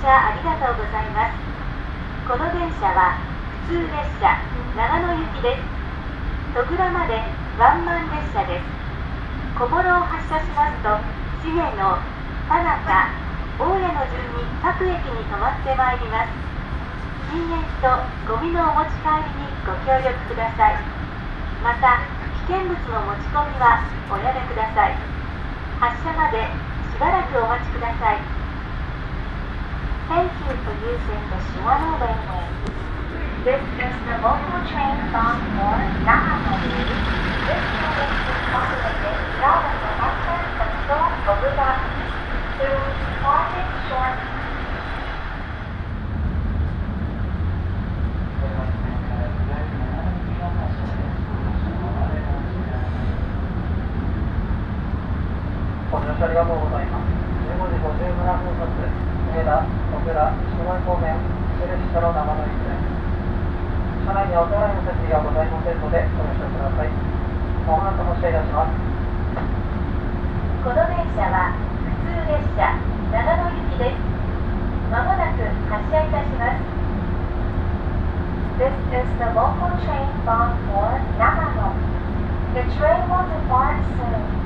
車ありがとうございます。この電車は普通列車長野行きです。戸倉までワンマン列車です。小諸を発車しますと重野田中大谷の順に各駅に停まってまいります。禁煙とゴミのお持ち帰りにご協力ください。また危険物の持ち込みはおやめください。発車までしばらくお待ちください。Thank you for using the Shinano Railway. This is the local train bound for Nagano. This train is operated without a conductor until Obuda through Parking short ありがとうございます。15時57分発です、上田、小倉、下井方面、セレシタの長野行きです。車内にはお手洗いの設備がございませんので、ご了承ください。まもなく発車いたします。この電車は普通列車長野行きですまもなく発車いたします This is the local train bound for Nagano. The train will depart soon.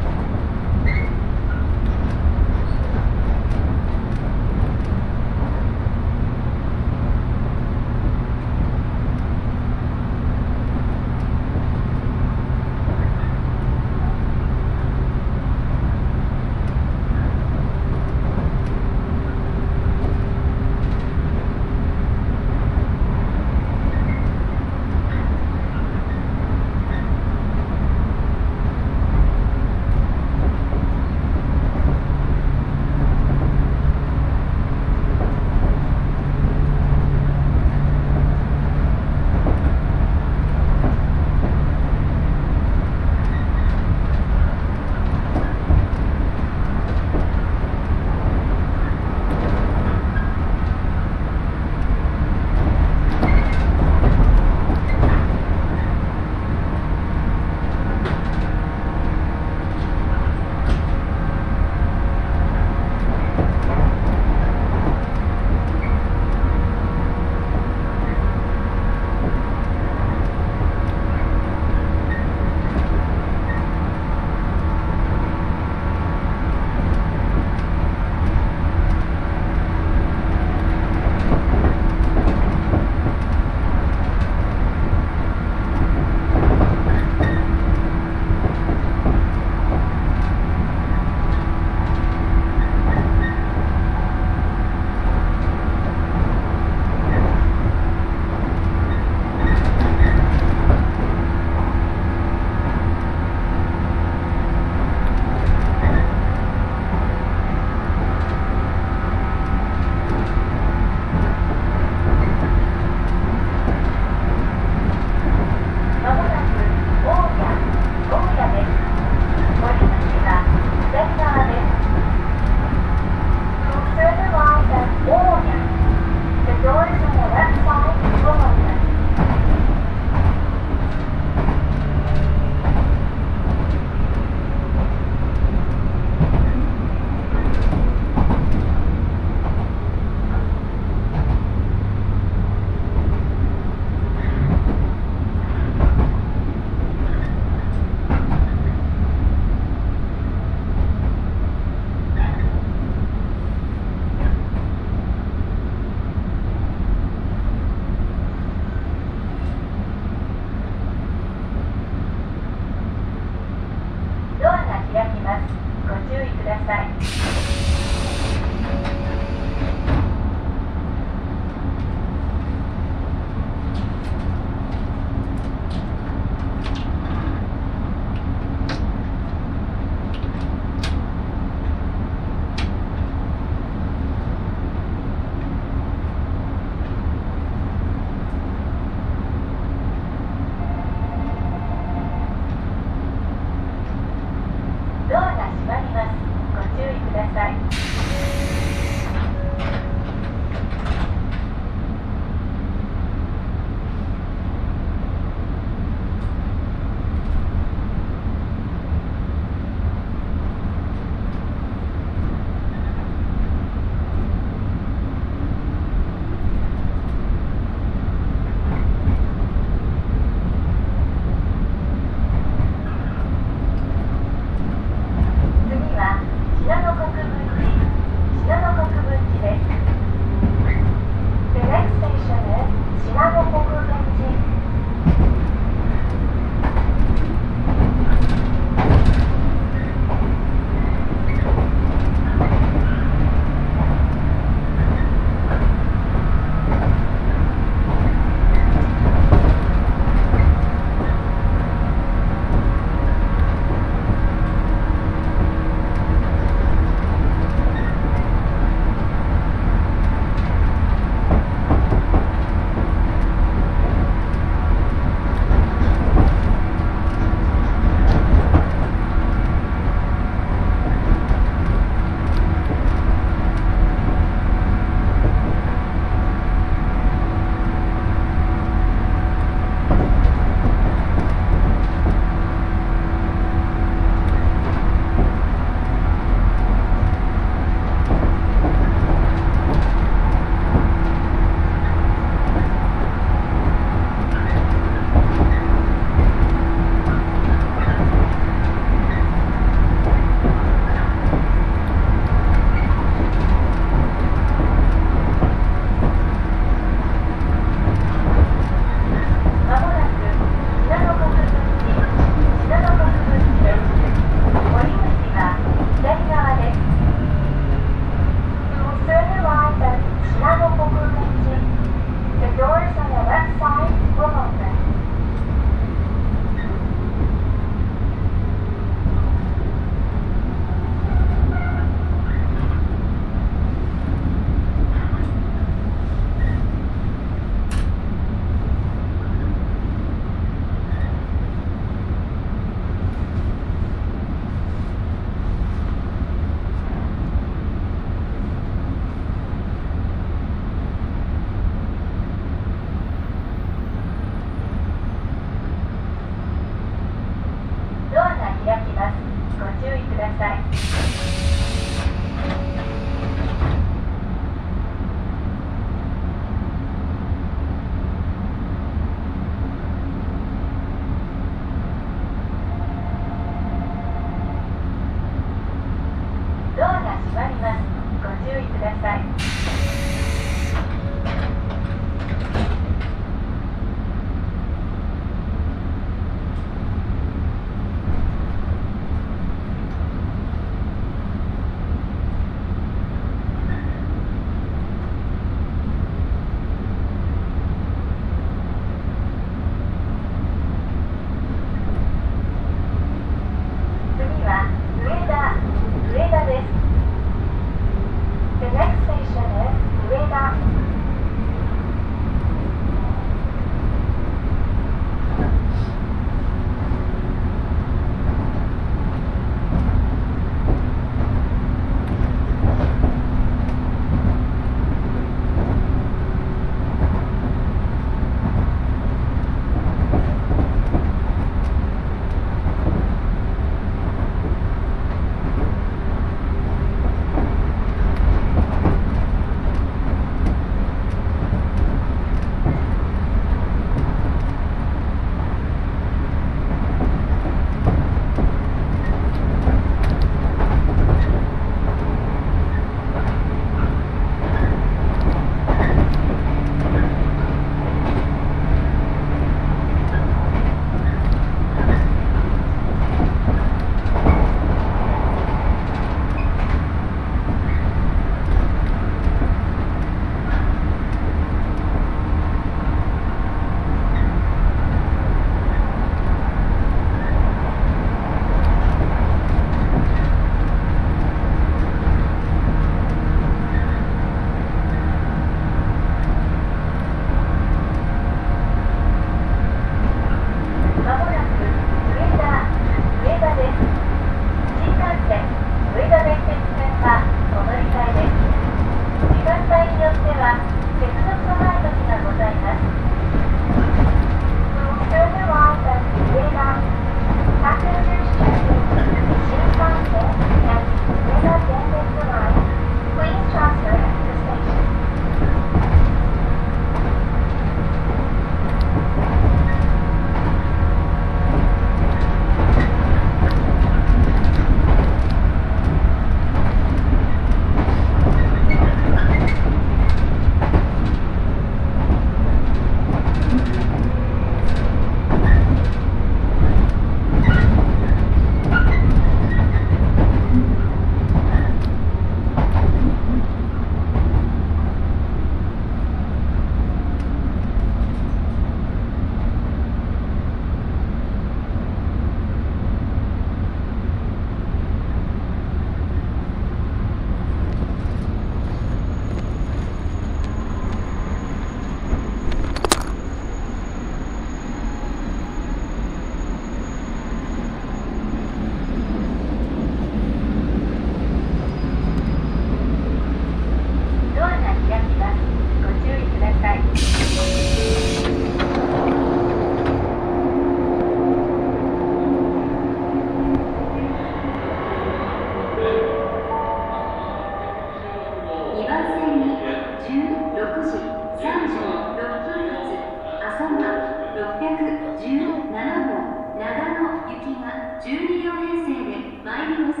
12両編成で参ります。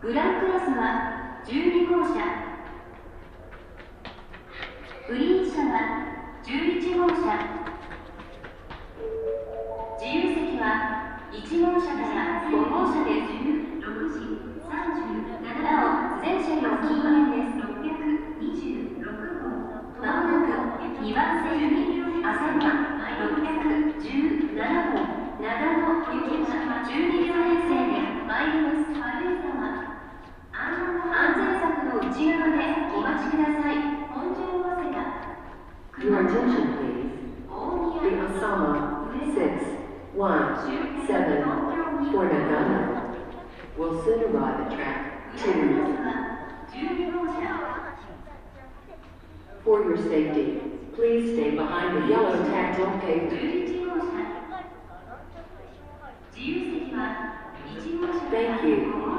グランクラスは12号車 Thank you.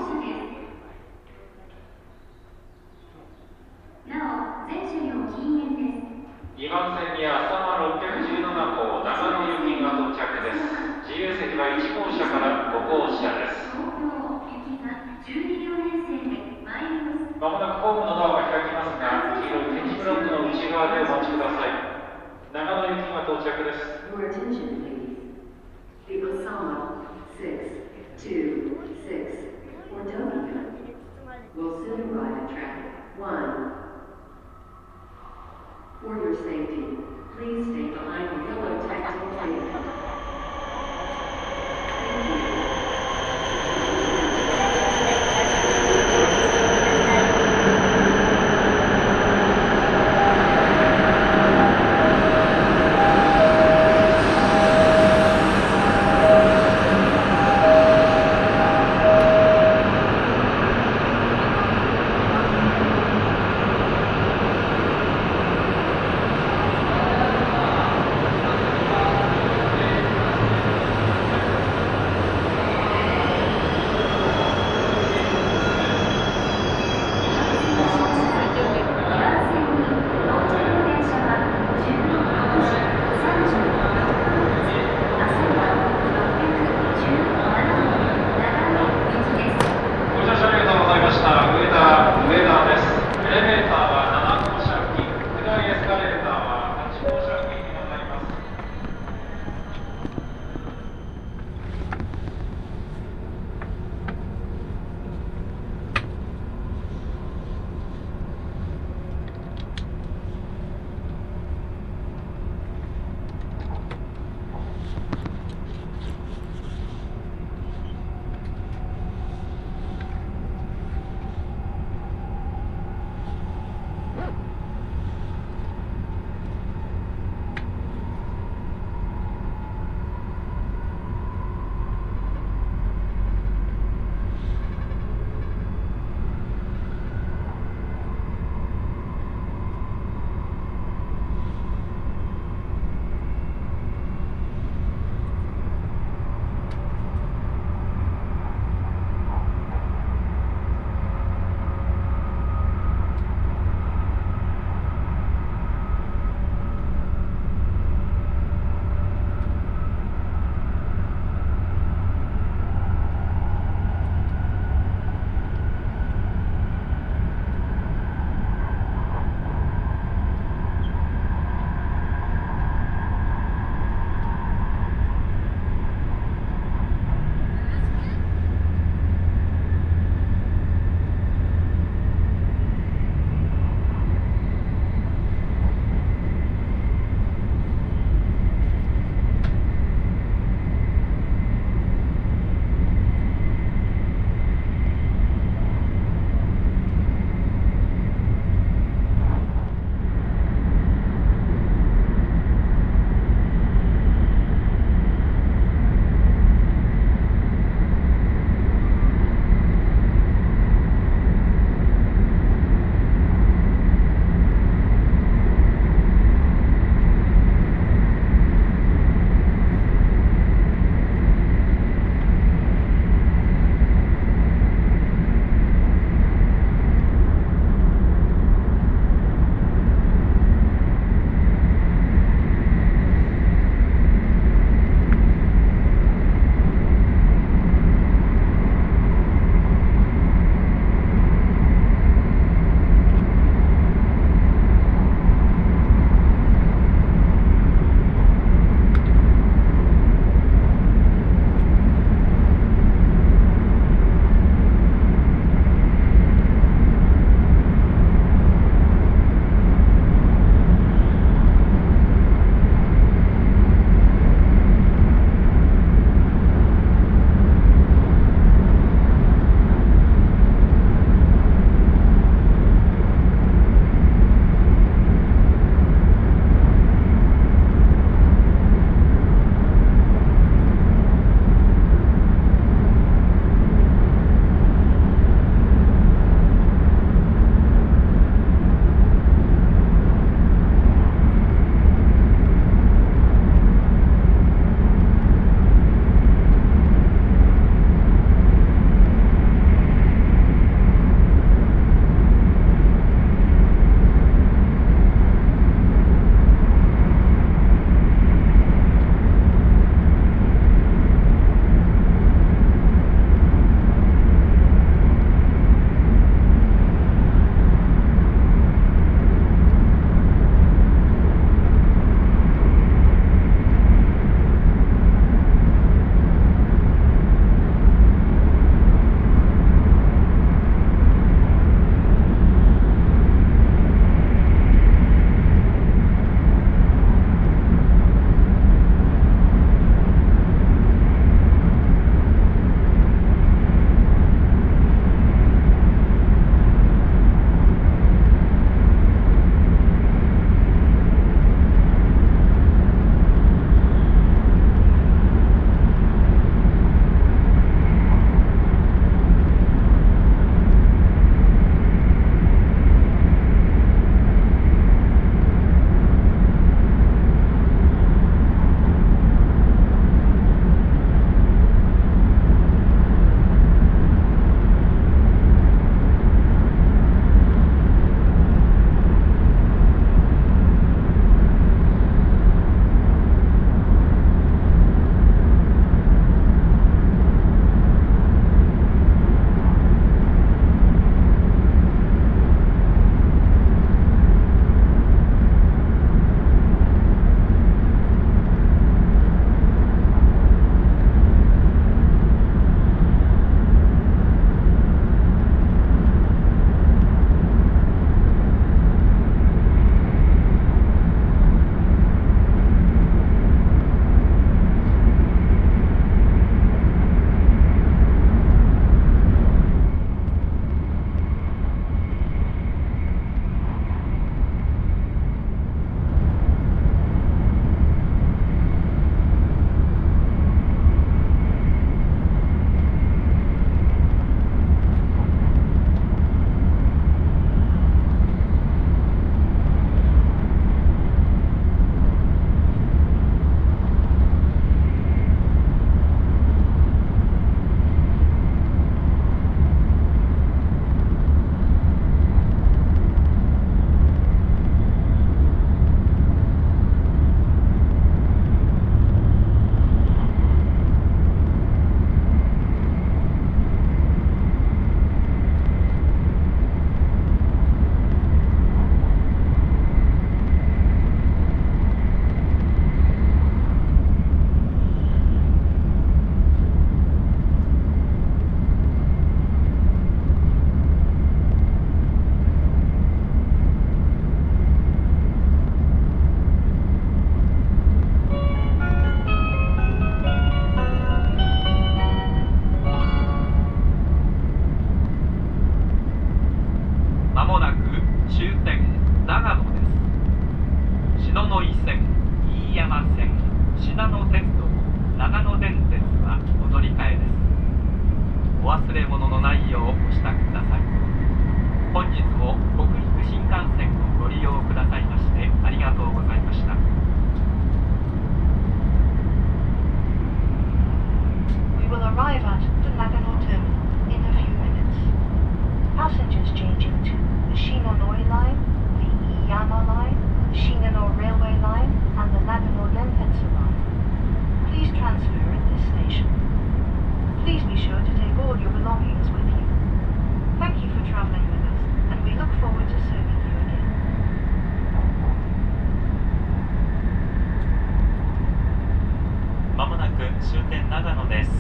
終点長野です。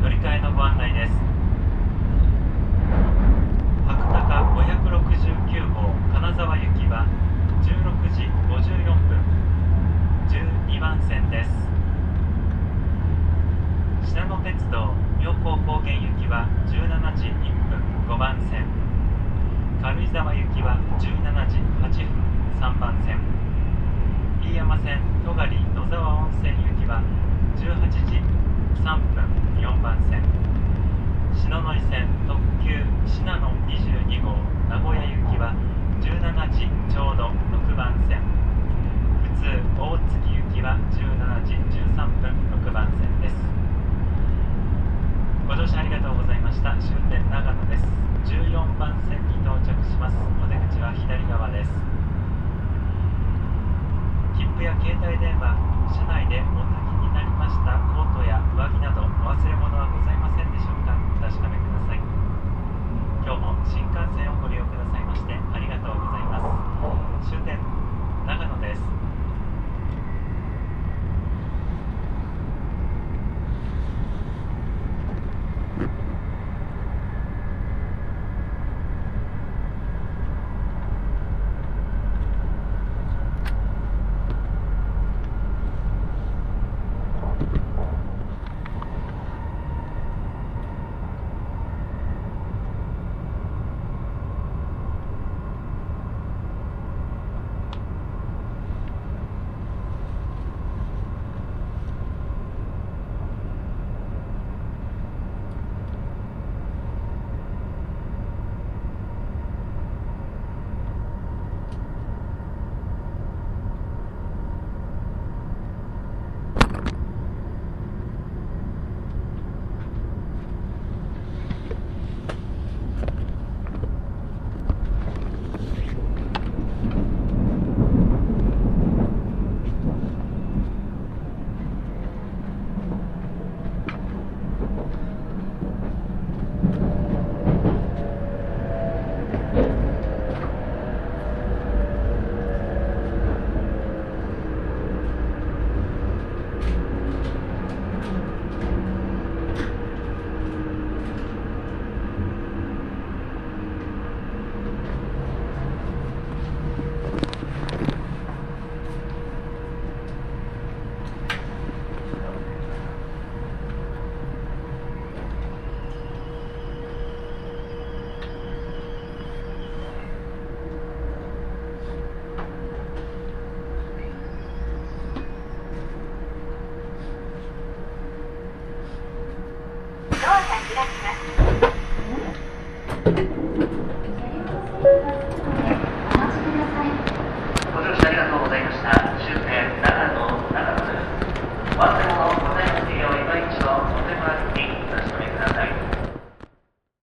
乗り換えのご案内です。白鷹569号金沢行きは16時54分12番線です。信濃鉄道妙高高原行きは17時1分5番線。軽井沢行きは17時8分3番線。飯山線戸狩野沢温泉行きは18時3分4番線。篠ノ井線特急信濃22号名古屋行きは17時ちょうど6番線。普通大月行きは17時13分6番線です。ご乗車ありがとうございました。終点長野です。14番線に到着します。お出口は左側です。切符や携帯電話車内でましたコートや上着などお忘れ物はございません。